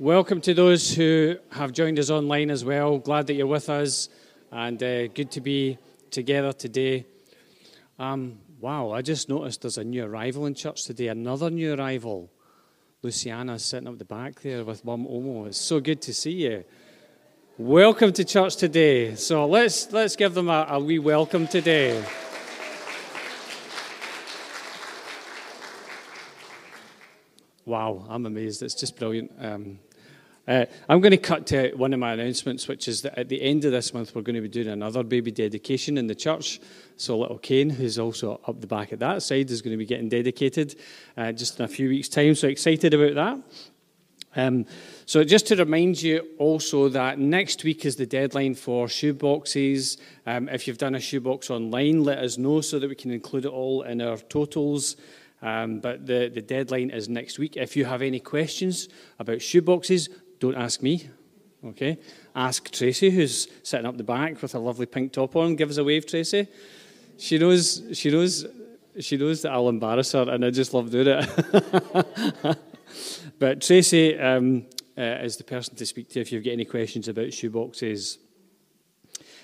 Welcome to those who have joined us online as well. Glad that you're with us and uh, good to be together today. Um, wow, I just noticed there's a new arrival in church today, another new arrival. Luciana's sitting up the back there with Mum Omo. It's so good to see you. Welcome to church today. So let's, let's give them a, a wee welcome today. Wow, I'm amazed. It's just brilliant. Um, uh, I'm going to cut to one of my announcements, which is that at the end of this month, we're going to be doing another baby dedication in the church. So, little Kane, who's also up the back at that side, is going to be getting dedicated uh, just in a few weeks' time. So, excited about that. Um, so, just to remind you also that next week is the deadline for shoe boxes. Um, if you've done a shoebox online, let us know so that we can include it all in our totals. Um, but the, the deadline is next week. If you have any questions about shoeboxes, don't ask me, okay? Ask Tracy, who's sitting up the back with a lovely pink top on. Give us a wave, Tracy. She knows, she knows, she knows that I'll embarrass her, and I just love doing it. but Tracy um, uh, is the person to speak to if you've got any questions about shoeboxes.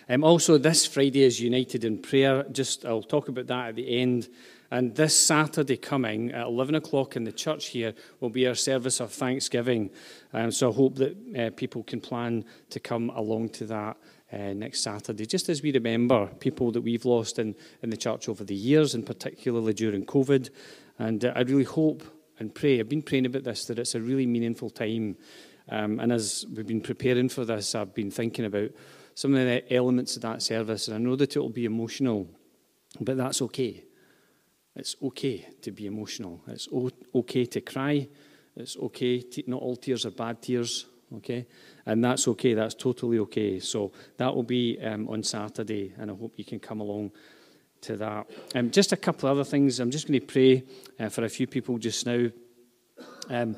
Um, also, this Friday is United in Prayer. Just I'll talk about that at the end. And this Saturday coming at 11 o'clock in the church here will be our service of Thanksgiving. Um, so I hope that uh, people can plan to come along to that uh, next Saturday, just as we remember people that we've lost in, in the church over the years, and particularly during COVID. And uh, I really hope and pray, I've been praying about this, that it's a really meaningful time. Um, and as we've been preparing for this, I've been thinking about some of the elements of that service, and I know that it will be emotional, but that's okay. It's okay to be emotional. It's okay to cry. It's okay. To, not all tears are bad tears, okay? And that's okay. That's totally okay. So that will be um, on Saturday, and I hope you can come along to that. Um, just a couple of other things. I'm just going to pray uh, for a few people just now. Um,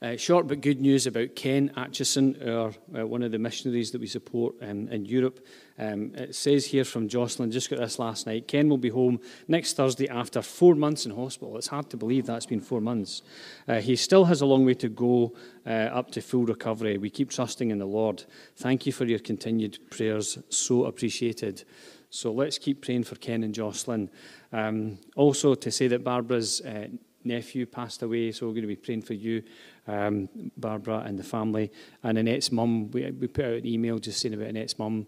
uh, short but good news about Ken Atchison, our, uh, one of the missionaries that we support um, in Europe. Um, it says here from Jocelyn, just got this last night Ken will be home next Thursday after four months in hospital. It's hard to believe that's been four months. Uh, he still has a long way to go uh, up to full recovery. We keep trusting in the Lord. Thank you for your continued prayers, so appreciated. So let's keep praying for Ken and Jocelyn. Um, also, to say that Barbara's uh, nephew passed away, so we're going to be praying for you um, Barbara and the family. And Annette's mum, we, we put out an email just saying about Annette's mum.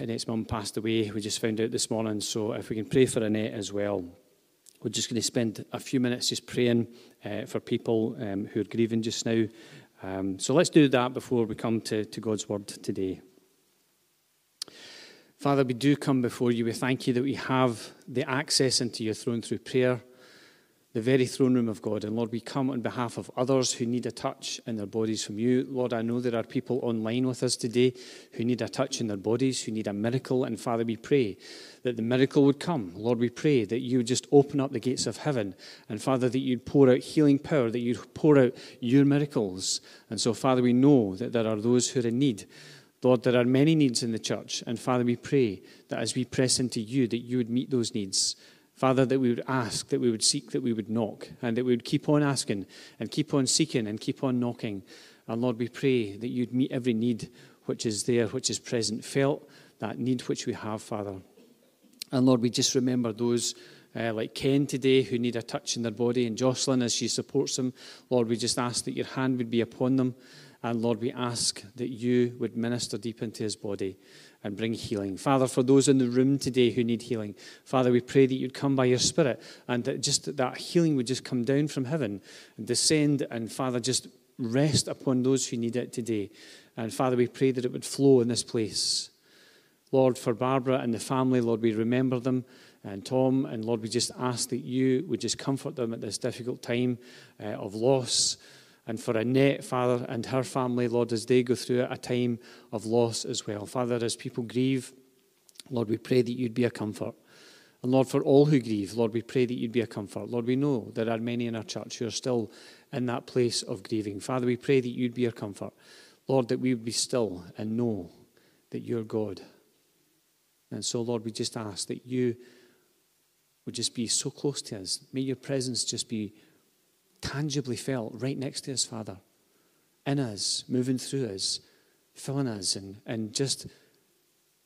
Annette's mum passed away. We just found out this morning. So if we can pray for Annette as well. We're just going to spend a few minutes just praying uh, for people um, who are grieving just now. Um, so let's do that before we come to, to God's word today. Father, we do come before you. We thank you that we have the access into your throne through prayer the very throne room of God. And Lord, we come on behalf of others who need a touch in their bodies from you. Lord, I know there are people online with us today who need a touch in their bodies, who need a miracle. And Father, we pray that the miracle would come. Lord, we pray that you would just open up the gates of heaven. And Father, that you'd pour out healing power, that you'd pour out your miracles. And so, Father, we know that there are those who are in need. Lord, there are many needs in the church. And Father, we pray that as we press into you, that you would meet those needs. Father, that we would ask, that we would seek, that we would knock, and that we would keep on asking and keep on seeking and keep on knocking. And Lord, we pray that you'd meet every need which is there, which is present, felt, that need which we have, Father. And Lord, we just remember those uh, like Ken today who need a touch in their body, and Jocelyn as she supports them. Lord, we just ask that your hand would be upon them. And Lord, we ask that you would minister deep into his body and bring healing. Father, for those in the room today who need healing, Father, we pray that you'd come by your Spirit and that just that healing would just come down from heaven and descend and, Father, just rest upon those who need it today. And Father, we pray that it would flow in this place. Lord, for Barbara and the family, Lord, we remember them and Tom, and Lord, we just ask that you would just comfort them at this difficult time uh, of loss and for Annette, Father, and her family, Lord, as they go through a time of loss as well. Father, as people grieve, Lord, we pray that you'd be a comfort. And Lord, for all who grieve, Lord, we pray that you'd be a comfort. Lord, we know there are many in our church who are still in that place of grieving. Father, we pray that you'd be our comfort. Lord, that we would be still and know that you're God. And so, Lord, we just ask that you would just be so close to us. May your presence just be tangibly felt right next to us, Father. in us, moving through us, filling us, and, and just,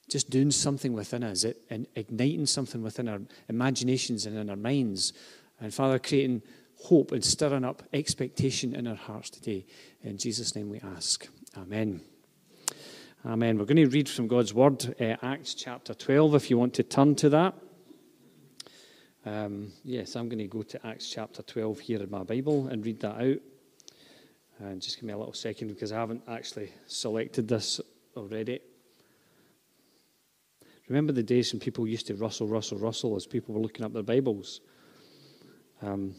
just doing something within us, and igniting something within our imaginations and in our minds. And Father, creating hope and stirring up expectation in our hearts today. In Jesus' name we ask. Amen. Amen. We're going to read from God's Word, uh, Acts chapter 12, if you want to turn to that. Um, yes, I'm going to go to Acts chapter 12 here in my Bible and read that out. And just give me a little second because I haven't actually selected this already. Remember the days when people used to rustle, rustle, rustle as people were looking up their Bibles? Um,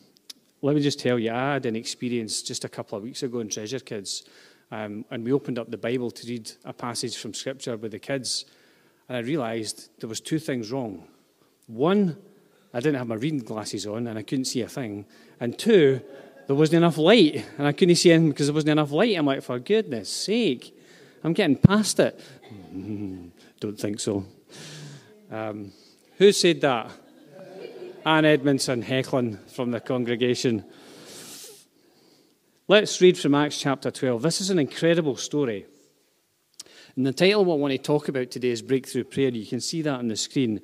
let me just tell you, I had an experience just a couple of weeks ago in Treasure Kids. Um, and we opened up the Bible to read a passage from Scripture with the kids. And I realized there was two things wrong. One, I didn't have my reading glasses on and I couldn't see a thing. And two, there wasn't enough light and I couldn't see anything because there wasn't enough light. I'm like, for goodness sake, I'm getting past it. don't think so. Um, who said that? Anne Edmondson heckling from the congregation. Let's read from Acts chapter 12. This is an incredible story. And the title I want to talk about today is Breakthrough Prayer. You can see that on the screen.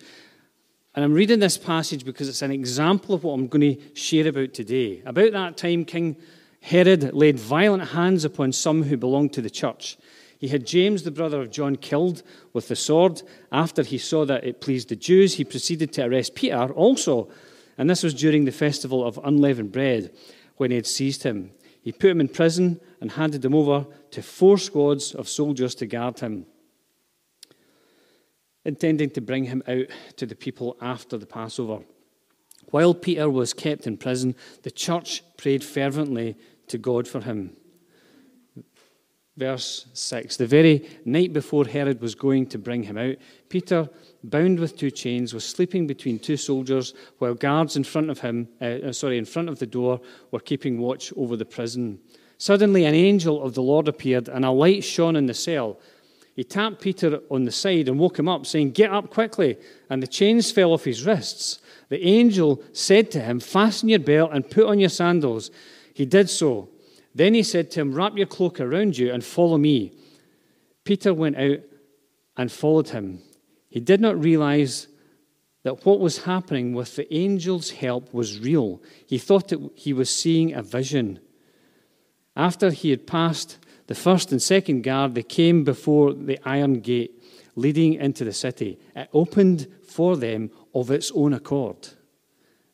And I'm reading this passage because it's an example of what I'm going to share about today. About that time, King Herod laid violent hands upon some who belonged to the church. He had James, the brother of John, killed with the sword. After he saw that it pleased the Jews, he proceeded to arrest Peter also. And this was during the festival of unleavened bread when he had seized him. He put him in prison and handed him over to four squads of soldiers to guard him intending to bring him out to the people after the Passover. While Peter was kept in prison, the church prayed fervently to God for him. Verse 6 The very night before Herod was going to bring him out, Peter, bound with two chains, was sleeping between two soldiers while guards in front of him, uh, uh sorry, in front of the door, were keeping watch over the prison. Suddenly, an angel of the Lord appeared, and a light shone in the cell. He tapped Peter on the side and woke him up, saying, Get up quickly. And the chains fell off his wrists. The angel said to him, Fasten your belt and put on your sandals. He did so. Then he said to him, Wrap your cloak around you and follow me. Peter went out and followed him. He did not realize that what was happening with the angel's help was real. He thought that he was seeing a vision. After he had passed the first and second guard, they came before the iron gate leading into the city. It opened for them of its own accord.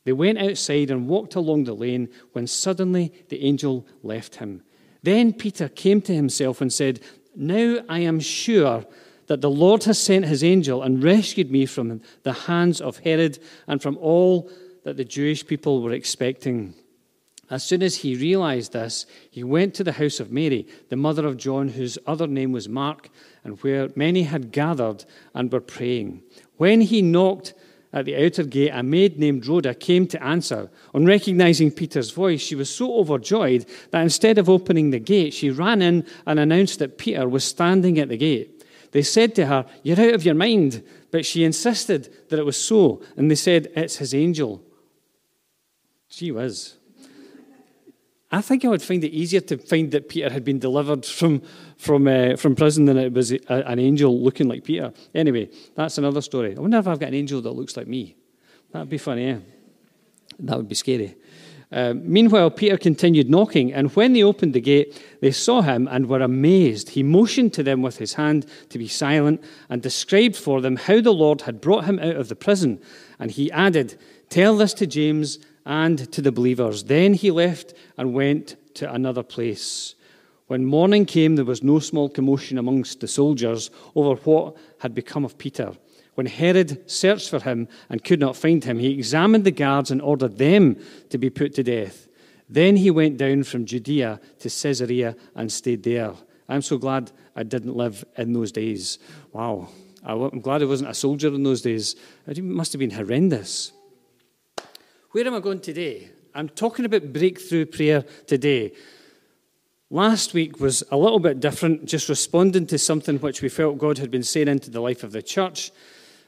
They went outside and walked along the lane when suddenly the angel left him. Then Peter came to himself and said, Now I am sure that the Lord has sent his angel and rescued me from the hands of Herod and from all that the Jewish people were expecting. As soon as he realized this, he went to the house of Mary, the mother of John, whose other name was Mark, and where many had gathered and were praying. When he knocked at the outer gate, a maid named Rhoda came to answer. On recognizing Peter's voice, she was so overjoyed that instead of opening the gate, she ran in and announced that Peter was standing at the gate. They said to her, You're out of your mind. But she insisted that it was so, and they said, It's his angel. She was. I think I would find it easier to find that Peter had been delivered from, from, uh, from prison than it was a, an angel looking like Peter. Anyway, that's another story. I wonder if I've got an angel that looks like me. That'd be funny, yeah? That would be scary. Uh, meanwhile, Peter continued knocking, and when they opened the gate, they saw him and were amazed. He motioned to them with his hand to be silent and described for them how the Lord had brought him out of the prison. And he added, Tell this to James and to the believers. Then he left and went to another place. When morning came, there was no small commotion amongst the soldiers over what had become of Peter. When Herod searched for him and could not find him, he examined the guards and ordered them to be put to death. Then he went down from Judea to Caesarea and stayed there. I'm so glad I didn't live in those days. Wow. I'm glad I wasn't a soldier in those days. It must have been horrendous. Where am I going today? I'm talking about breakthrough prayer today. Last week was a little bit different, just responding to something which we felt God had been saying into the life of the church,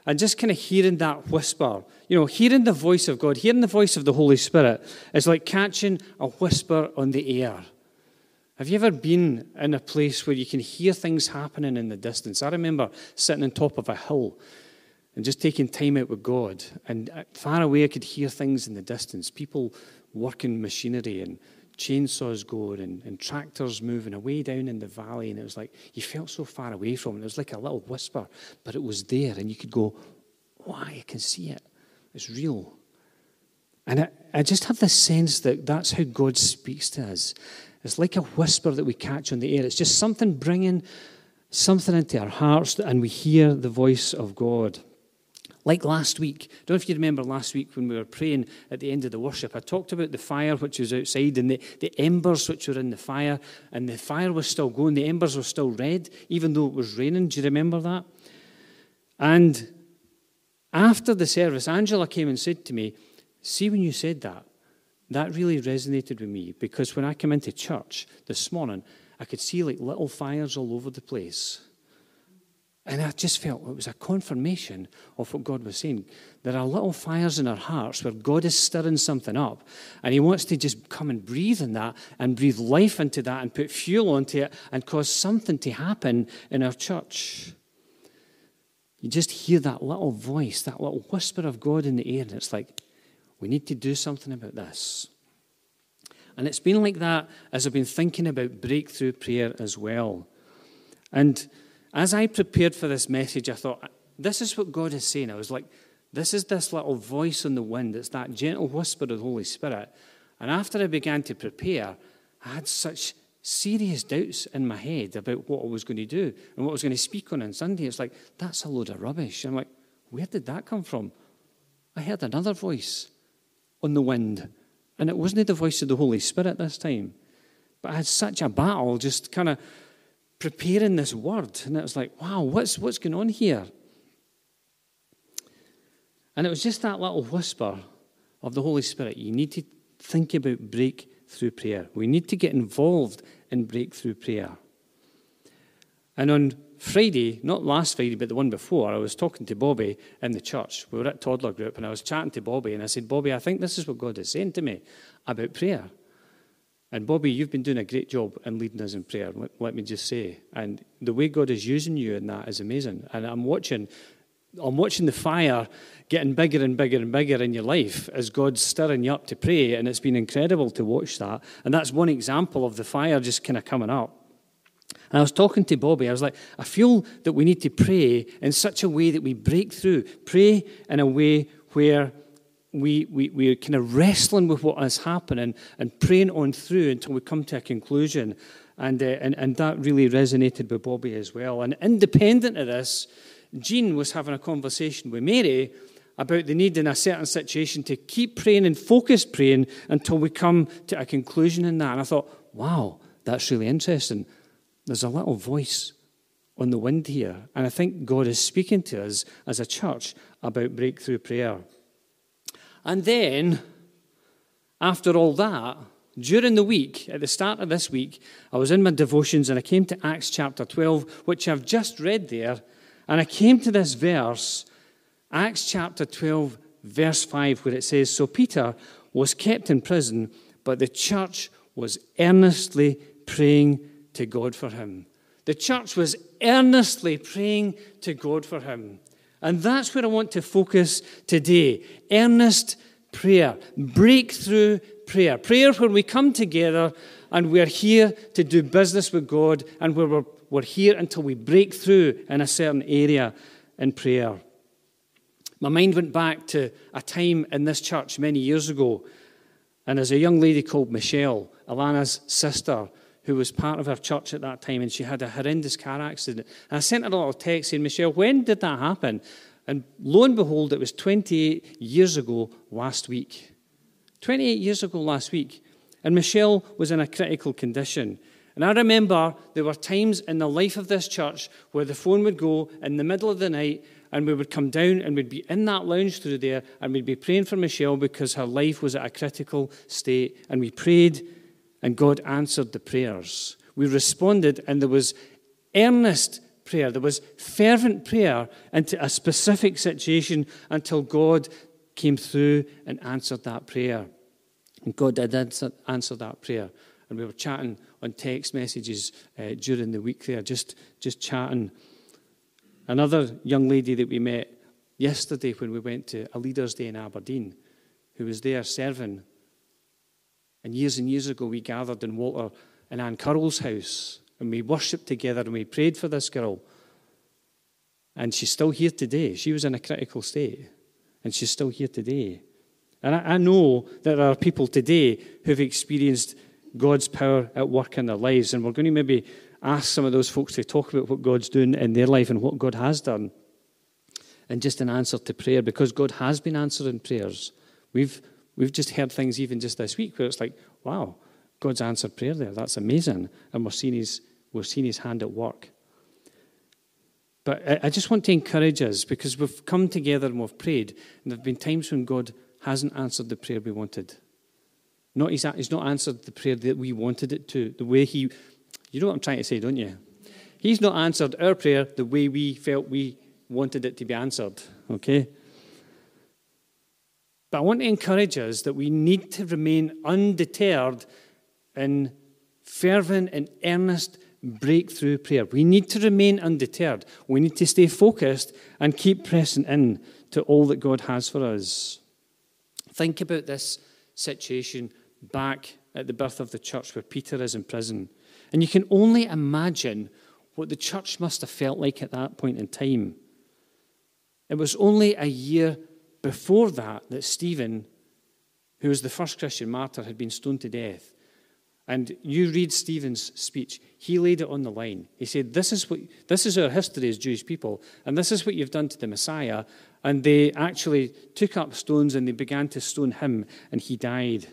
and just kind of hearing that whisper. You know, hearing the voice of God, hearing the voice of the Holy Spirit is like catching a whisper on the air. Have you ever been in a place where you can hear things happening in the distance? I remember sitting on top of a hill and just taking time out with God. And uh, far away, I could hear things in the distance people working machinery and chainsaws going and, and tractors moving away down in the valley. And it was like you felt so far away from it. It was like a little whisper, but it was there. And you could go, wow, I can see it. It's real. And I, I just have this sense that that's how God speaks to us. It's like a whisper that we catch on the air. It's just something bringing something into our hearts, and we hear the voice of God. Like last week, I don't know if you remember last week when we were praying at the end of the worship. I talked about the fire which was outside and the, the embers which were in the fire, and the fire was still going. The embers were still red, even though it was raining. Do you remember that? And after the service, Angela came and said to me, See, when you said that, that really resonated with me because when I came into church this morning, I could see like little fires all over the place. And I just felt it was a confirmation of what God was saying. There are little fires in our hearts where God is stirring something up, and He wants to just come and breathe in that and breathe life into that and put fuel onto it and cause something to happen in our church. You just hear that little voice, that little whisper of God in the air, and it's like, we need to do something about this. And it's been like that as I've been thinking about breakthrough prayer as well. And as I prepared for this message, I thought, this is what God is saying. I was like, this is this little voice in the wind. It's that gentle whisper of the Holy Spirit. And after I began to prepare, I had such serious doubts in my head about what I was going to do and what I was going to speak on on Sunday. It's like, that's a load of rubbish. I'm like, where did that come from? I heard another voice on the wind. And it wasn't the voice of the Holy Spirit this time. But I had such a battle just kind of preparing this word. And it was like, wow, what's, what's going on here? And it was just that little whisper of the Holy Spirit. You need to think about breakthrough prayer. We need to get involved in breakthrough prayer. And on Friday, not last Friday, but the one before, I was talking to Bobby in the church. We were at toddler group, and I was chatting to Bobby, and I said, Bobby, I think this is what God is saying to me about prayer. And Bobby, you've been doing a great job in leading us in prayer, let me just say. And the way God is using you in that is amazing. And I'm watching, I'm watching the fire getting bigger and bigger and bigger in your life as God's stirring you up to pray, and it's been incredible to watch that. And that's one example of the fire just kind of coming up. And I was talking to Bobby, I was like, I feel that we need to pray in such a way that we break through. Pray in a way where we, we, we're kind of wrestling with what is happening and praying on through until we come to a conclusion. And, uh, and, and that really resonated with Bobby as well. And independent of this, Jean was having a conversation with Mary about the need in a certain situation to keep praying and focus praying until we come to a conclusion in that. And I thought, wow, that's really interesting. There's a little voice on the wind here. And I think God is speaking to us as a church about breakthrough prayer. And then, after all that, during the week, at the start of this week, I was in my devotions and I came to Acts chapter 12, which I've just read there. And I came to this verse, Acts chapter 12, verse 5, where it says So Peter was kept in prison, but the church was earnestly praying to God for him. The church was earnestly praying to God for him. And that's where I want to focus today earnest prayer, breakthrough prayer. Prayer where we come together and we're here to do business with God and where we're, we're here until we break through in a certain area in prayer. My mind went back to a time in this church many years ago, and there's a young lady called Michelle, Alana's sister, who was part of our church at that time, and she had a horrendous car accident. And I sent her a little text saying, Michelle, when did that happen? And lo and behold, it was 28 years ago last week. 28 years ago last week. And Michelle was in a critical condition. And I remember there were times in the life of this church where the phone would go in the middle of the night and we would come down and we'd be in that lounge through there and we'd be praying for Michelle because her life was at a critical state. And we prayed and God answered the prayers. We responded, and there was earnest prayer, there was fervent prayer into a specific situation until God came through and answered that prayer. And God did answer, answer that prayer. and we were chatting on text messages uh, during the week there, just, just chatting. Another young lady that we met yesterday when we went to a Leaders' Day in Aberdeen, who was there serving. And years and years ago, we gathered in Walter and Anne Curl's house, and we worshipped together and we prayed for this girl. And she's still here today. She was in a critical state, and she's still here today. And I, I know that there are people today who've experienced God's power at work in their lives, and we're going to maybe ask some of those folks to talk about what God's doing in their life and what God has done. And just an answer to prayer, because God has been answering prayers. We've, we've just heard things even just this week where it's like, wow, God's answered prayer there. That's amazing. And we're seeing his, we're seeing his hand at work. But I just want to encourage us because we've come together and we've prayed, and there have been times when God hasn't answered the prayer we wanted. Not, he's, he's not answered the prayer that we wanted it to, the way He. You know what I'm trying to say, don't you? He's not answered our prayer the way we felt we wanted it to be answered, okay? But I want to encourage us that we need to remain undeterred in fervent and earnest breakthrough prayer. We need to remain undeterred. We need to stay focused and keep pressing in to all that God has for us. Think about this situation back at the birth of the church where Peter is in prison. And you can only imagine what the church must have felt like at that point in time. It was only a year before that that Stephen, who was the first Christian martyr, had been stoned to death. And you read Stephen's speech, he laid it on the line. He said, This is, what, this is our history as Jewish people, and this is what you've done to the Messiah. And they actually took up stones and they began to stone him, and he died.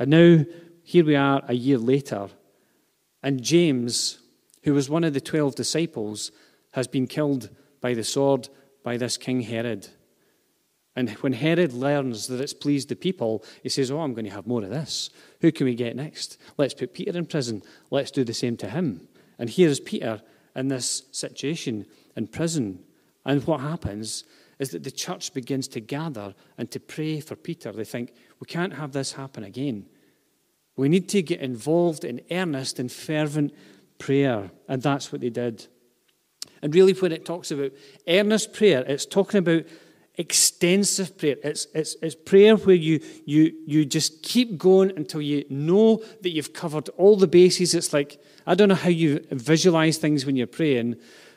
And now, here we are a year later, and James, who was one of the 12 disciples, has been killed by the sword by this King Herod. And when Herod learns that it's pleased the people, he says, Oh, I'm going to have more of this. Who can we get next? Let's put Peter in prison. Let's do the same to him. And here's Peter in this situation in prison. And what happens is that the church begins to gather and to pray for Peter. They think, We can't have this happen again. We need to get involved in earnest and fervent prayer. And that's what they did. And really, when it talks about earnest prayer, it's talking about extensive prayer. It's, it's, it's prayer where you, you, you just keep going until you know that you've covered all the bases. It's like, I don't know how you visualize things when you're praying,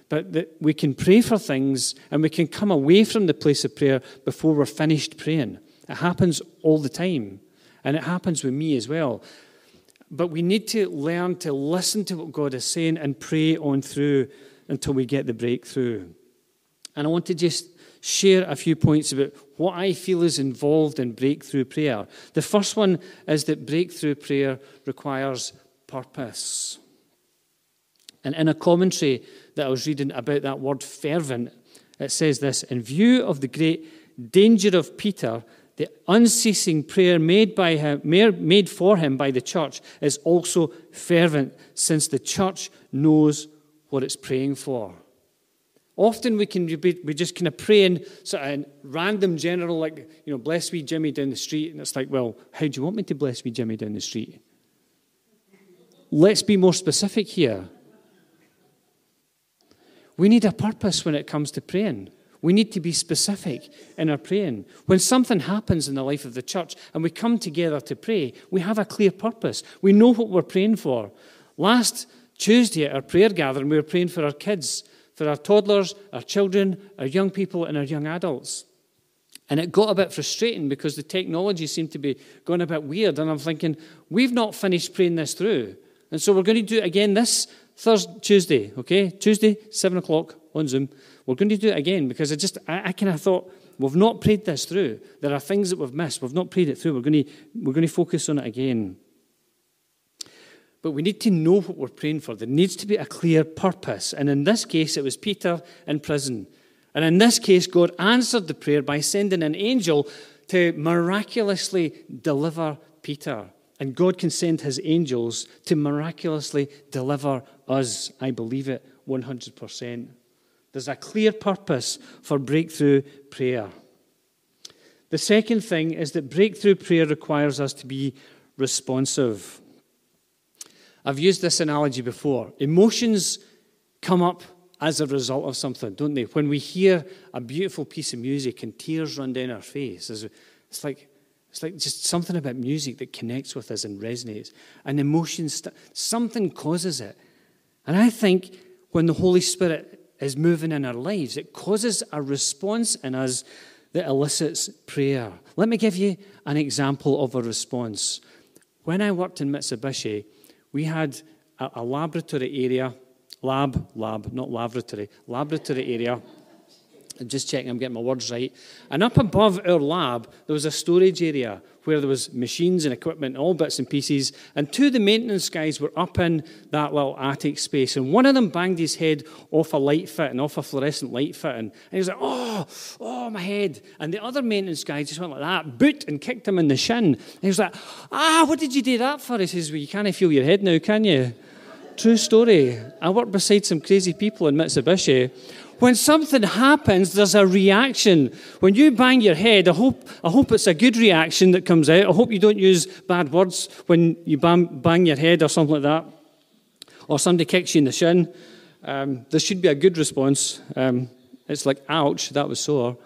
but that we can pray for things and we can come away from the place of prayer before we're finished praying. It happens all the time, and it happens with me as well. But we need to learn to listen to what God is saying and pray on through until we get the breakthrough. And I want to just share a few points about what I feel is involved in breakthrough prayer. The first one is that breakthrough prayer requires purpose. And in a commentary that I was reading about that word fervent, it says this In view of the great danger of Peter, the unceasing prayer made, by him, made for him by the church is also fervent, since the church knows what it's praying for. Often we can be, we just kind of pray in sort of random general, like, you know, bless me, Jimmy, down the street. And it's like, well, how do you want me to bless me, Jimmy, down the street? Let's be more specific here. We need a purpose when it comes to praying. We need to be specific in our praying. When something happens in the life of the church and we come together to pray, we have a clear purpose. We know what we're praying for. Last Tuesday at our prayer gathering, we were praying for our kids for our toddlers, our children, our young people, and our young adults. And it got a bit frustrating because the technology seemed to be going a bit weird. And I'm thinking, we've not finished praying this through. And so we're going to do it again this Thursday, Tuesday, okay? Tuesday, 7 o'clock on Zoom. We're going to do it again because I just, I, I kind of thought, we've not prayed this through. There are things that we've missed. We've not prayed it through. We're going to, we're going to focus on it again. But we need to know what we're praying for. There needs to be a clear purpose. And in this case, it was Peter in prison. And in this case, God answered the prayer by sending an angel to miraculously deliver Peter. And God can send his angels to miraculously deliver us. I believe it 100%. There's a clear purpose for breakthrough prayer. The second thing is that breakthrough prayer requires us to be responsive. I've used this analogy before. Emotions come up as a result of something, don't they? When we hear a beautiful piece of music and tears run down our face, it's like, it's like just something about music that connects with us and resonates. And emotions, something causes it. And I think when the Holy Spirit is moving in our lives, it causes a response in us that elicits prayer. Let me give you an example of a response. When I worked in Mitsubishi, we had a, a laboratory area, lab, lab, not laboratory, laboratory area. Just checking I'm getting my words right. And up above our lab, there was a storage area where there was machines and equipment, all bits and pieces. And two of the maintenance guys were up in that little attic space. And one of them banged his head off a light fitting, off a fluorescent light fitting. And he was like, oh, oh, my head. And the other maintenance guy just went like that, boot, and kicked him in the shin. And he was like, ah, what did you do that for? He says, well, you can't feel your head now, can you? True story. I worked beside some crazy people in Mitsubishi when something happens, there's a reaction. When you bang your head, I hope, I hope it's a good reaction that comes out. I hope you don't use bad words when you bang, bang your head or something like that, or somebody kicks you in the shin. Um, there should be a good response. Um, it's like, ouch, that was sore.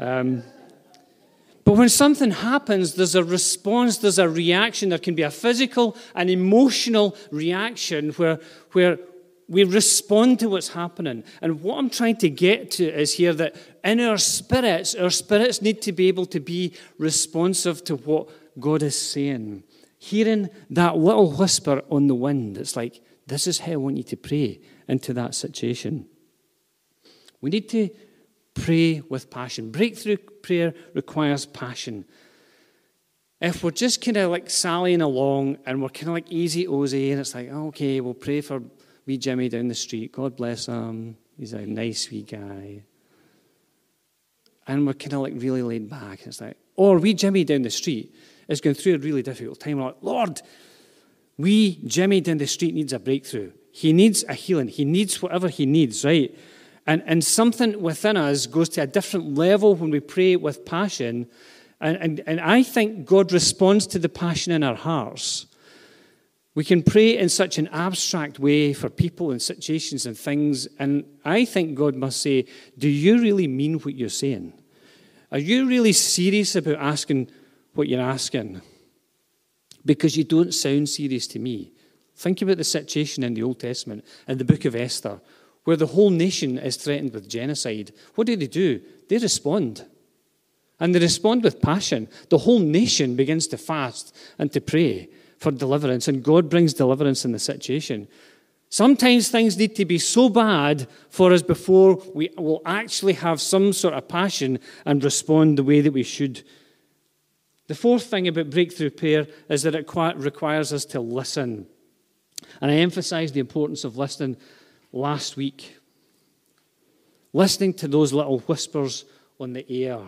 Um, but when something happens, there's a response, there's a reaction. There can be a physical and emotional reaction where, where we respond to what's happening. And what I'm trying to get to is here that in our spirits, our spirits need to be able to be responsive to what God is saying. Hearing that little whisper on the wind, it's like, this is how I want you to pray into that situation. We need to pray with passion. Breakthrough prayer requires passion. If we're just kind of like sallying along and we're kind of like easy ozy and it's like, oh, okay, we'll pray for wee Jimmy down the street. God bless him. He's a nice wee guy. And we're kind of like really laid back. It's like, or wee Jimmy down the street is going through a really difficult time. We're like, Lord, wee Jimmy down the street needs a breakthrough. He needs a healing. He needs whatever he needs, right? And, and something within us goes to a different level when we pray with passion. And, and, and I think God responds to the passion in our hearts we can pray in such an abstract way for people and situations and things, and I think God must say, Do you really mean what you're saying? Are you really serious about asking what you're asking? Because you don't sound serious to me. Think about the situation in the Old Testament, in the book of Esther, where the whole nation is threatened with genocide. What do they do? They respond. And they respond with passion. The whole nation begins to fast and to pray for deliverance, and God brings deliverance in the situation. Sometimes things need to be so bad for us before we will actually have some sort of passion and respond the way that we should. The fourth thing about breakthrough prayer is that it requires us to listen. And I emphasized the importance of listening last week. Listening to those little whispers on the air.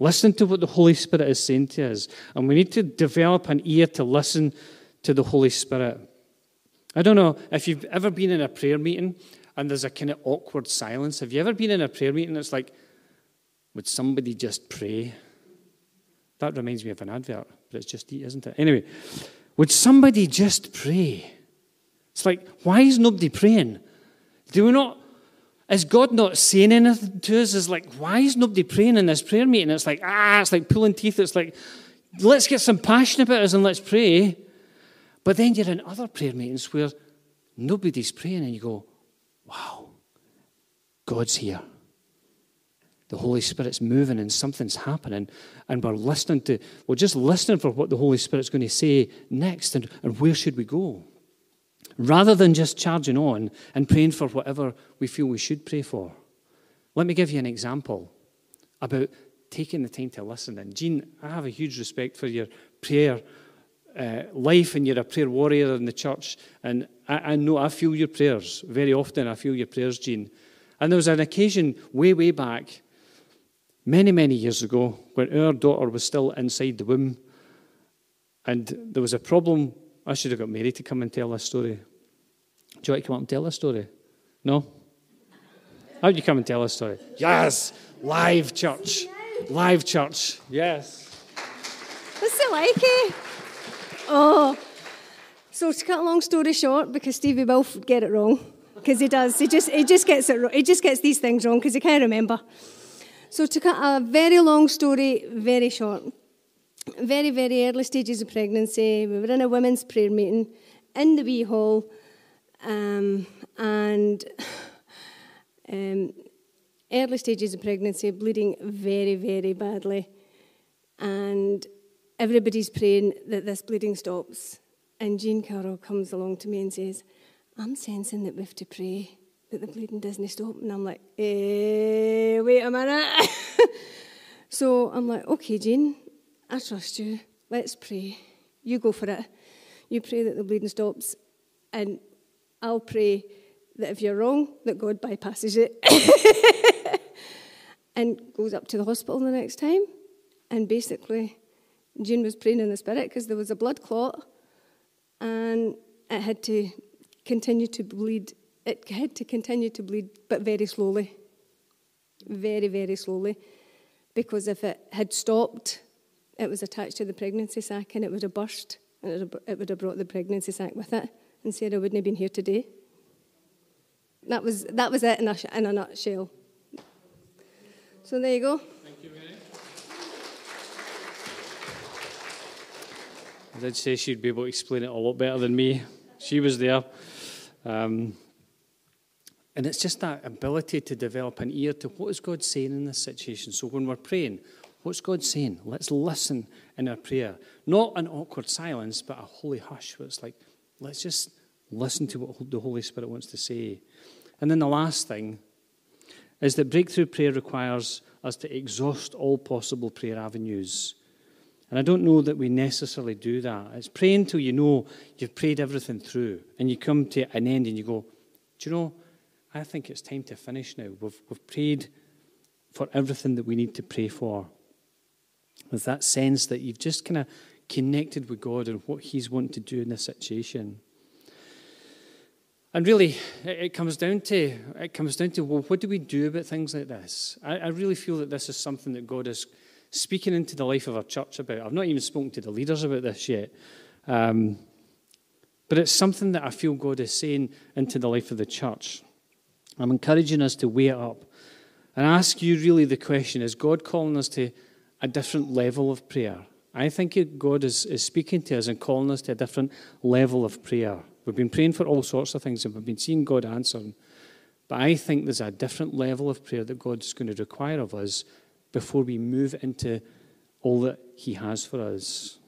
Listen to what the Holy Spirit is saying to us. And we need to develop an ear to listen to the Holy Spirit. I don't know if you've ever been in a prayer meeting and there's a kind of awkward silence. Have you ever been in a prayer meeting that's like, would somebody just pray? That reminds me of an advert, but it's just eat, isn't it? Anyway, would somebody just pray? It's like, why is nobody praying? Do we not is God not saying anything to us? Is like, why is nobody praying in this prayer meeting? It's like, ah, it's like pulling teeth. It's like, let's get some passion about us and let's pray. But then you're in other prayer meetings where nobody's praying and you go, wow, God's here. The Holy Spirit's moving and something's happening, and we're listening to, we're just listening for what the Holy Spirit's going to say next and, and where should we go rather than just charging on and praying for whatever we feel we should pray for. Let me give you an example about taking the time to listen. And Jean, I have a huge respect for your prayer uh, life, and you're a prayer warrior in the church. And I, I know I feel your prayers very often. I feel your prayers, Jean. And there was an occasion way, way back, many, many years ago, when our daughter was still inside the womb, and there was a problem. I should have got Mary to come and tell this story. Do you want to come up and tell a story? No? How would you come and tell a story? Yes! Live church. Live church. Yes. What's it like, eh? Oh. So to cut a long story short, because Stevie will get it wrong, because he does, he just he just gets it wrong. he just gets these things wrong because he can't remember. So to cut a very long story very short, very very early stages of pregnancy, we were in a women's prayer meeting in the wee hall, um, and um, early stages of pregnancy, bleeding very very badly, and everybody's praying that this bleeding stops. And Jean Carroll comes along to me and says, I'm sensing that we have to pray that the bleeding doesn't stop. And I'm like, eh, wait a minute. so I'm like, okay, Jean, I trust you. Let's pray. You go for it. You pray that the bleeding stops. And I'll pray that if you're wrong, that God bypasses it. and goes up to the hospital the next time. And basically, Jean was praying in the spirit because there was a blood clot and it had to continue to bleed. It had to continue to bleed, but very slowly. Very, very slowly. Because if it had stopped, it was attached to the pregnancy sac and it would have burst and it would have brought the pregnancy sac with it. And Sarah wouldn't have been here today. That was, that was it in a, in a nutshell. So there you go. Thank you. I did say she'd be able to explain it a lot better than me. She was there. Um, and it's just that ability to develop an ear to what is God saying in this situation. So when we're praying, what's God saying? Let's listen in our prayer. Not an awkward silence, but a holy hush where it's like, let's just listen to what the Holy Spirit wants to say. And then the last thing is that breakthrough prayer requires us to exhaust all possible prayer avenues. And I don't know that we necessarily do that. It's praying till you know you've prayed everything through and you come to an end and you go, Do you know, I think it's time to finish now. We've, we've prayed for everything that we need to pray for. With that sense that you've just kind of connected with God and what He's wanting to do in this situation. And really, it comes down to it comes down to well, what do we do about things like this? I, I really feel that this is something that God is speaking into the life of our church about. I've not even spoken to the leaders about this yet. Um, but it's something that I feel God is saying into the life of the church. I'm encouraging us to weigh it up and ask you really the question is God calling us to a different level of prayer? I think God is, is speaking to us and calling us to a different level of prayer. We've been praying for all sorts of things and we've been seeing God answer. But I think there's a different level of prayer that God's going to require of us before we move into all that He has for us.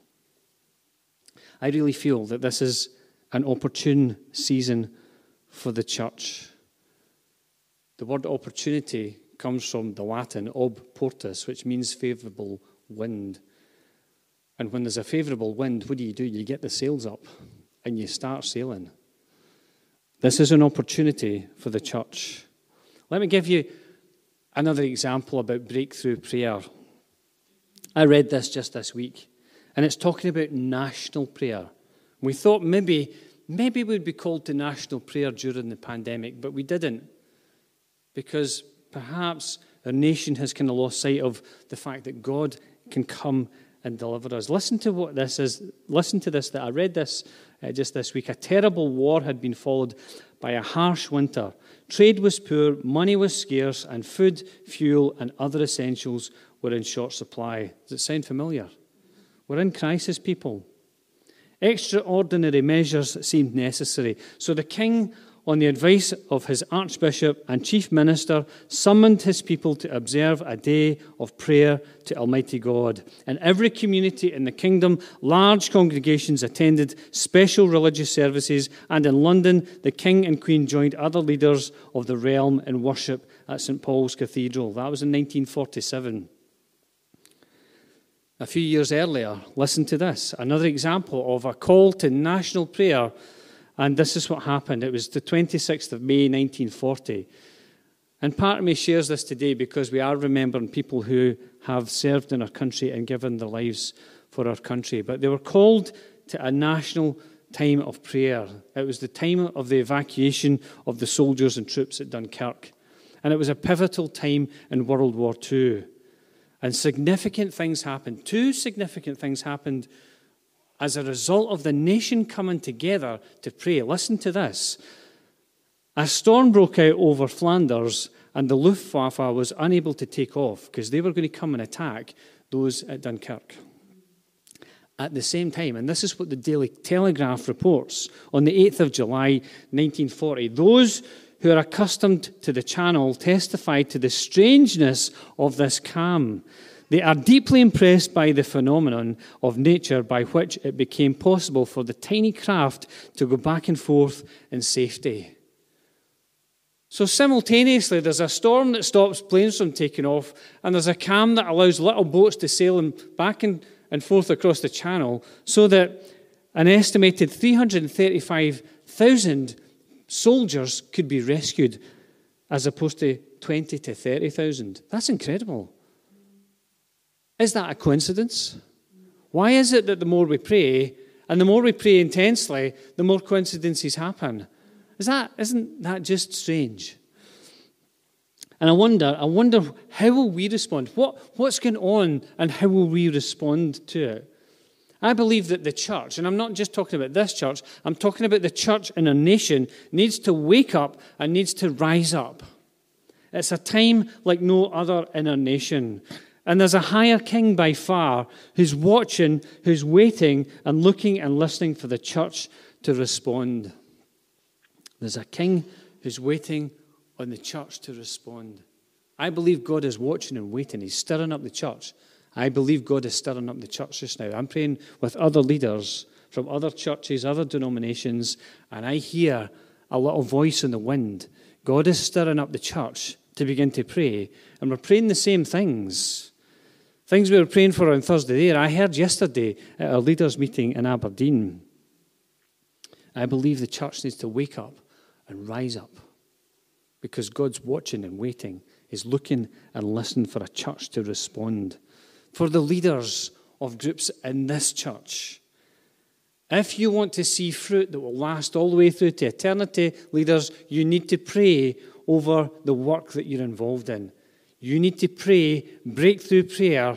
I really feel that this is an opportune season for the church. The word opportunity comes from the Latin ob portus, which means favourable wind. And when there's a favourable wind, what do you do? You get the sails up and you start sailing. This is an opportunity for the church. Let me give you Another example about breakthrough prayer. I read this just this week, and it's talking about national prayer. We thought maybe, maybe we'd be called to national prayer during the pandemic, but we didn't. Because perhaps our nation has kind of lost sight of the fact that God can come and deliver us. Listen to what this is. Listen to this that I read this uh, just this week. A terrible war had been followed by a harsh winter. Trade was poor, money was scarce, and food, fuel, and other essentials were in short supply. Does it sound familiar? We're in crisis, people. Extraordinary measures seemed necessary. So the king on the advice of his archbishop and chief minister, summoned his people to observe a day of prayer to Almighty God. In every community in the kingdom, large congregations attended special religious services, and in London, the king and queen joined other leaders of the realm in worship at St Paul's Cathedral. That was in 1947. A few years earlier, listen to this another example of a call to national prayer and this is what happened. It was the 26th of May, 1940. And part of me shares this today because we are remembering people who have served in our country and given their lives for our country. But they were called to a national time of prayer. It was the time of the evacuation of the soldiers and troops at Dunkirk. And it was a pivotal time in World War II. And significant things happened. Two significant things happened as a result of the nation coming together to pray. Listen to this. A storm broke out over Flanders, and the Luftwaffe was unable to take off because they were going to come and attack those at Dunkirk. At the same time, and this is what the Daily Telegraph reports, on the 8th of July 1940, those who are accustomed to the channel testified to the strangeness of this calm. They are deeply impressed by the phenomenon of nature by which it became possible for the tiny craft to go back and forth in safety. So, simultaneously, there's a storm that stops planes from taking off, and there's a calm that allows little boats to sail back and, and forth across the channel, so that an estimated 335,000 soldiers could be rescued, as opposed to 20 to 30,000. That's incredible. Is that a coincidence? Why is it that the more we pray, and the more we pray intensely, the more coincidences happen? Is that, isn't that just strange? And I wonder, I wonder how will we respond? What, what's going on and how will we respond to it? I believe that the church, and I'm not just talking about this church, I'm talking about the church in a nation, needs to wake up and needs to rise up. It's a time like no other in our nation. And there's a higher king by far who's watching, who's waiting and looking and listening for the church to respond. There's a king who's waiting on the church to respond. I believe God is watching and waiting. He's stirring up the church. I believe God is stirring up the church just now. I'm praying with other leaders from other churches, other denominations, and I hear a little voice in the wind. God is stirring up the church to begin to pray, and we're praying the same things. Things we were praying for on Thursday there, I heard yesterday at a leaders' meeting in Aberdeen. I believe the church needs to wake up and rise up because God's watching and waiting. He's looking and listening for a church to respond. For the leaders of groups in this church, if you want to see fruit that will last all the way through to eternity, leaders, you need to pray over the work that you're involved in. You need to pray breakthrough prayer.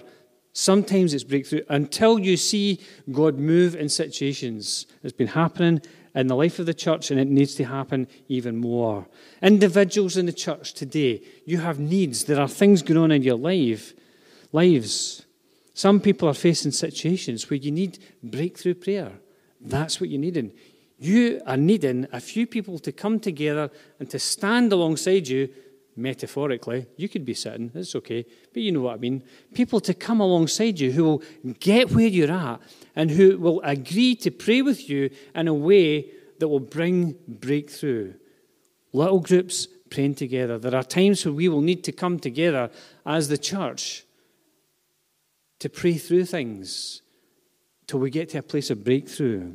Sometimes it's breakthrough until you see God move in situations. It's been happening in the life of the church, and it needs to happen even more. Individuals in the church today, you have needs. There are things going on in your life, lives. Some people are facing situations where you need breakthrough prayer. That's what you're needing. You are needing a few people to come together and to stand alongside you metaphorically. You could be sitting, it's okay, but you know what I mean. People to come alongside you who will get where you're at and who will agree to pray with you in a way that will bring breakthrough. Little groups praying together. There are times where we will need to come together as the church to pray through things till we get to a place of breakthrough.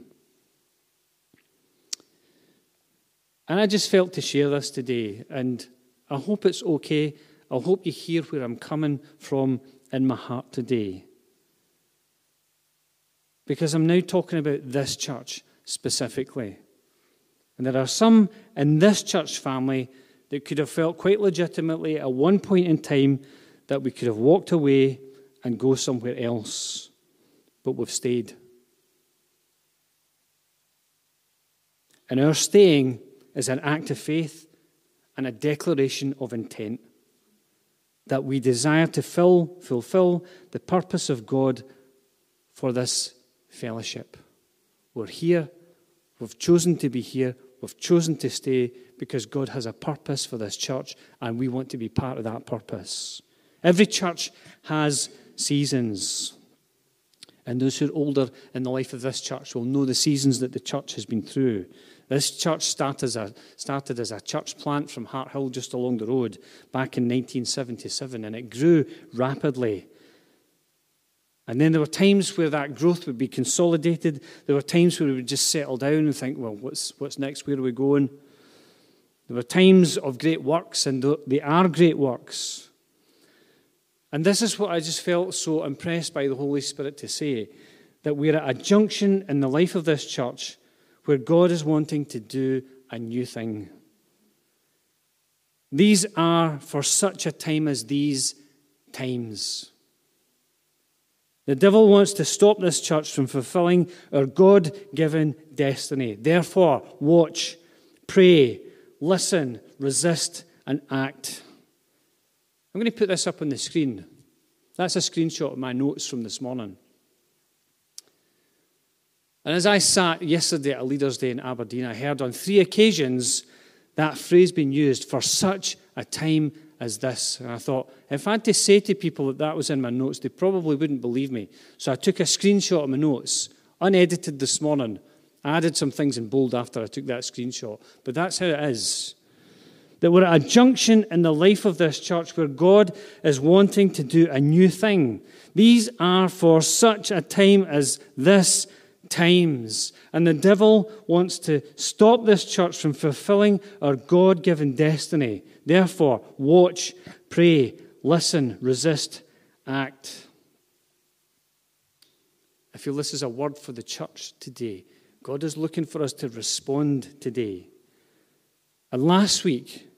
And I just felt to share this today, and I hope it's okay. I hope you hear where I'm coming from in my heart today. Because I'm now talking about this church specifically. And there are some in this church family that could have felt quite legitimately at one point in time that we could have walked away and go somewhere else, but we've stayed. And our staying is an act of faith and a declaration of intent that we desire to fill, fulfill the purpose of God for this fellowship. We're here, we've chosen to be here, we've chosen to stay because God has a purpose for this church and we want to be part of that purpose. Every church has seasons. And those who are older in the life of this church will know the seasons that the church has been through. This church started as, a, started as a church plant from Hart Hill just along the road back in 1977, and it grew rapidly. And then there were times where that growth would be consolidated. There were times where we would just settle down and think, well, what's, what's next? Where are we going? There were times of great works, and they are great works. And this is what I just felt so impressed by the Holy Spirit to say that we're at a junction in the life of this church where God is wanting to do a new thing. These are for such a time as these times. The devil wants to stop this church from fulfilling our God given destiny. Therefore, watch, pray, listen, resist, and act. I'm going to put this up on the screen. That's a screenshot of my notes from this morning. And as I sat yesterday at a Leaders' Day in Aberdeen, I heard on three occasions that phrase being used for such a time as this. And I thought, if I had to say to people that that was in my notes, they probably wouldn't believe me. So I took a screenshot of my notes, unedited this morning. I added some things in bold after I took that screenshot. But that's how it is. That we're at a junction in the life of this church where God is wanting to do a new thing. These are for such a time as this times. And the devil wants to stop this church from fulfilling our God given destiny. Therefore, watch, pray, listen, resist, act. I feel this is a word for the church today. God is looking for us to respond today. And last week,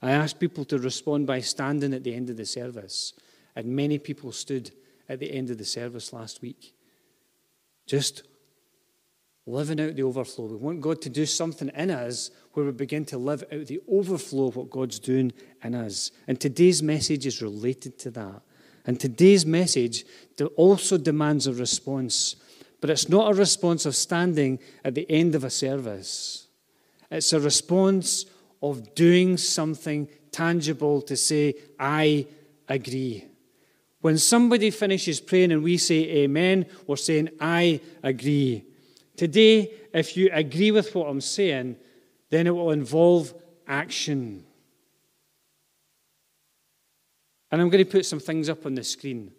I asked people to respond by standing at the end of the service. And many people stood at the end of the service last week. Just living out the overflow. We want God to do something in us where we begin to live out the overflow of what God's doing in us. And today's message is related to that. And today's message also demands a response. But it's not a response of standing at the end of a service, it's a response of doing something tangible to say, I agree. When somebody finishes praying and we say amen, we're saying, I agree. Today, if you agree with what I'm saying, then it will involve action. And I'm going to put some things up on the screen.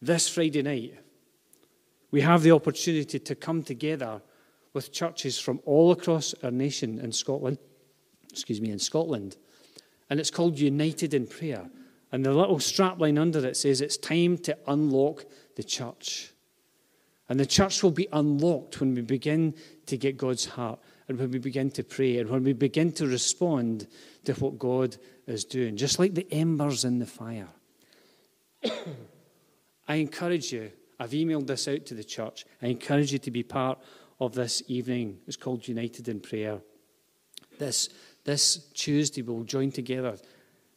This Friday night, we have the opportunity to come together with churches from all across our nation in Scotland. Excuse me, in Scotland. And it's called United in Prayer. And the little strapline under it says it's time to unlock the church. And the church will be unlocked when we begin to get God's heart and when we begin to pray and when we begin to respond to what God is doing, just like the embers in the fire. I encourage you, I've emailed this out to the church. I encourage you to be part of this evening. It's called United in Prayer. This, this Tuesday, we'll join together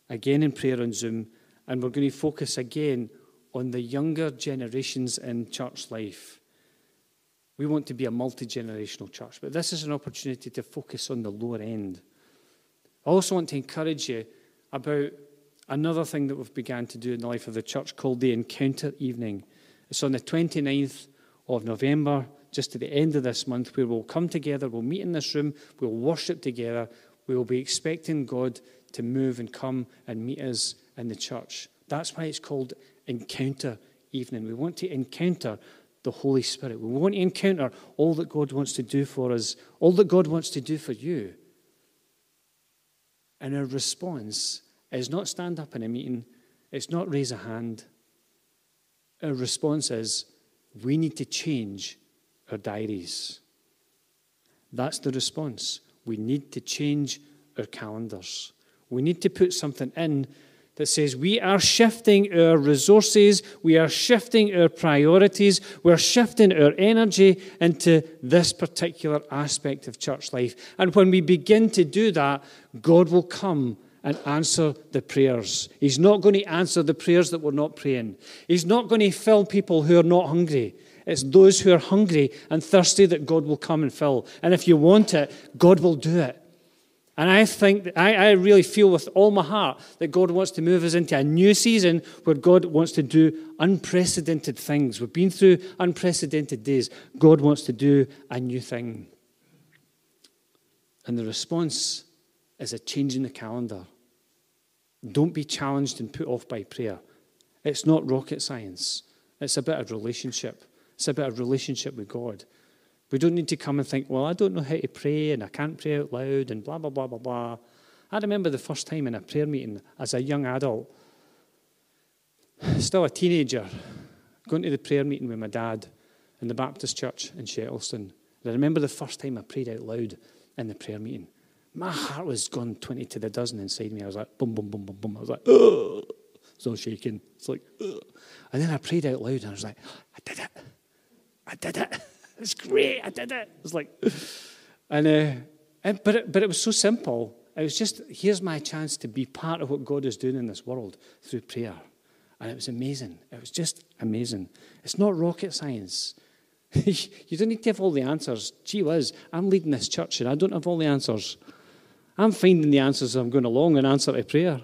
again in prayer on Zoom, and we're going to focus again on the younger generations in church life. We want to be a multi generational church, but this is an opportunity to focus on the lower end. I also want to encourage you about another thing that we've begun to do in the life of the church called the Encounter Evening. It's on the 29th of November, just at the end of this month, where we'll come together, we'll meet in this room, we'll worship together, we will be expecting God to move and come and meet us in the church. That's why it's called Encounter Evening. We want to encounter the Holy Spirit. We want to encounter all that God wants to do for us, all that God wants to do for you. And our response is not stand up in a meeting, it's not raise a hand. Our response is we need to change our diaries. That's the response. We need to change our calendars. We need to put something in that says we are shifting our resources, we are shifting our priorities, we're shifting our energy into this particular aspect of church life. And when we begin to do that, God will come and answer the prayers. He's not going to answer the prayers that we're not praying. He's not going to fill people who are not hungry. It's those who are hungry and thirsty that God will come and fill. And if you want it, God will do it. And I think, I, I really feel with all my heart that God wants to move us into a new season where God wants to do unprecedented things. We've been through unprecedented days. God wants to do a new thing. And the response is a change in the calendar. Don't be challenged and put off by prayer. It's not rocket science, it's a bit of relationship. It's a bit of relationship with God. We don't need to come and think, well, I don't know how to pray and I can't pray out loud and blah, blah, blah, blah, blah. I remember the first time in a prayer meeting as a young adult, still a teenager, going to the prayer meeting with my dad in the Baptist church in Shettleston. I remember the first time I prayed out loud in the prayer meeting. My heart was gone 20 to the dozen inside me. I was like, boom, boom, boom, boom, boom. I was like, oh, It's all shaking. It's like, Ugh. and then I prayed out loud and I was like, I did it. I did it. It's great. I did it. It's like, and, uh, and but, it, but it was so simple. It was just, here's my chance to be part of what God is doing in this world through prayer. And it was amazing. It was just amazing. It's not rocket science. you don't need to have all the answers. Gee whiz, I'm leading this church and I don't have all the answers. I'm finding the answers as I'm going along in answer to prayer.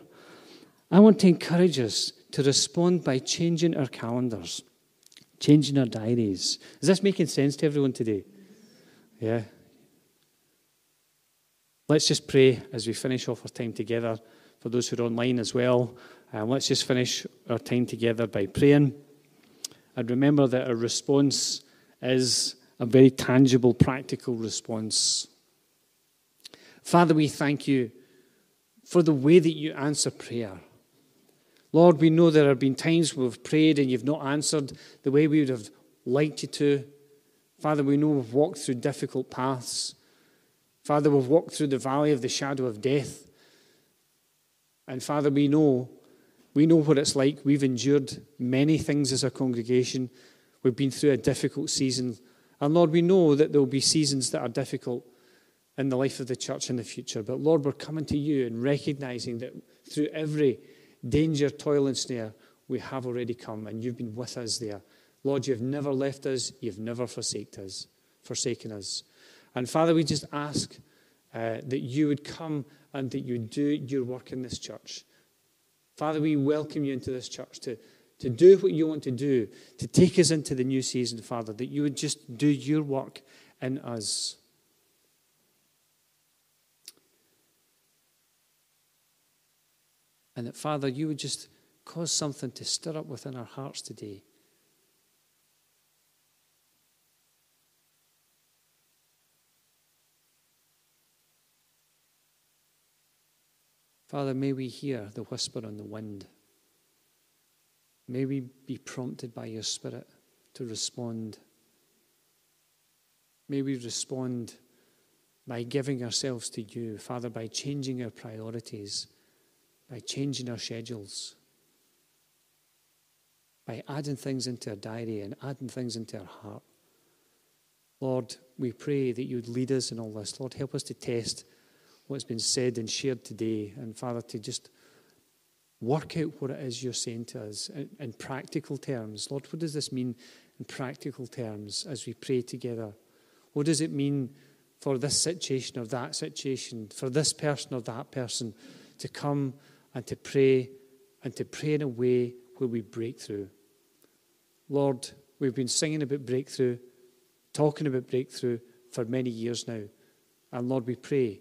I want to encourage us to respond by changing our calendars, changing our diaries. Is this making sense to everyone today? Yeah. Let's just pray as we finish off our time together. For those who are online as well, um, let's just finish our time together by praying. And remember that our response is a very tangible, practical response. Father, we thank you for the way that you answer prayer. Lord, we know there have been times we've prayed and you've not answered the way we would have liked you to. Father, we know we've walked through difficult paths. Father, we've walked through the valley of the shadow of death. And Father, we know, we know what it's like. We've endured many things as a congregation. We've been through a difficult season. And Lord, we know that there will be seasons that are difficult in the life of the church in the future. But Lord, we're coming to you and recognizing that through every danger, toil, and snare, we have already come and you've been with us there. Lord, you've never left us, you've never forsaken us, forsaken us. And Father, we just ask uh, that you would come and that you do your work in this church. Father, we welcome you into this church to to do what you want to do, to take us into the new season, Father, that you would just do your work in us. And that, Father, you would just cause something to stir up within our hearts today. Father, may we hear the whisper on the wind. May we be prompted by your Spirit to respond. May we respond by giving ourselves to you, Father, by changing our priorities, by changing our schedules, by adding things into our diary and adding things into our heart. Lord, we pray that you would lead us in all this. Lord, help us to test what's been said and shared today. And Father, to just work out what it is you're saying to us in, in practical terms. Lord, what does this mean in practical terms as we pray together? What does it mean for this situation or that situation, for this person or that person to come and to pray and to pray in a way where we break through? Lord, we've been singing about breakthrough, talking about breakthrough for many years now. And Lord, we pray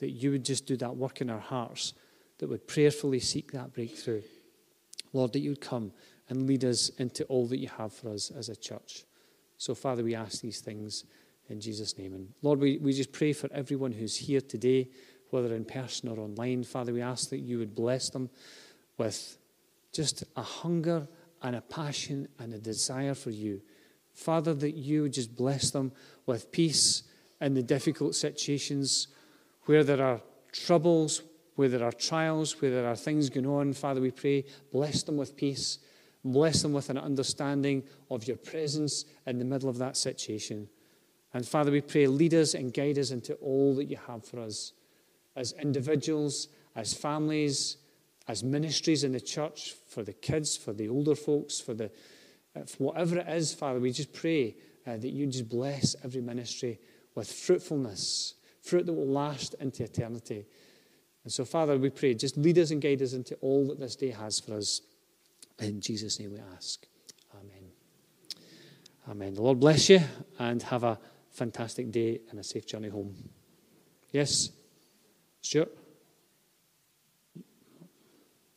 that you would just do that work in our hearts that would prayerfully seek that breakthrough. Lord, that you would come and lead us into all that you have for us as a church. So, Father, we ask these things in Jesus' name. And Lord, we, we just pray for everyone who's here today, whether in person or online. Father, we ask that you would bless them with just a hunger and a passion and a desire for you. Father, that you would just bless them with peace in the difficult situations where there are troubles, where there are trials, where there are things going on, Father, we pray, bless them with peace. Bless them with an understanding of your presence in the middle of that situation. And Father, we pray, lead us and guide us into all that you have for us as individuals, as families, as ministries in the church, for the kids, for the older folks, for the uh, for whatever it is, Father, we just pray uh, that you just bless every ministry with fruitfulness, fruit that will last into eternity. And so, Father, we pray, just lead us and guide us into all that this day has for us. In Jesus' name we ask. Amen. Amen. The Lord bless you and have a fantastic day and a safe journey home. Yes, Stuart?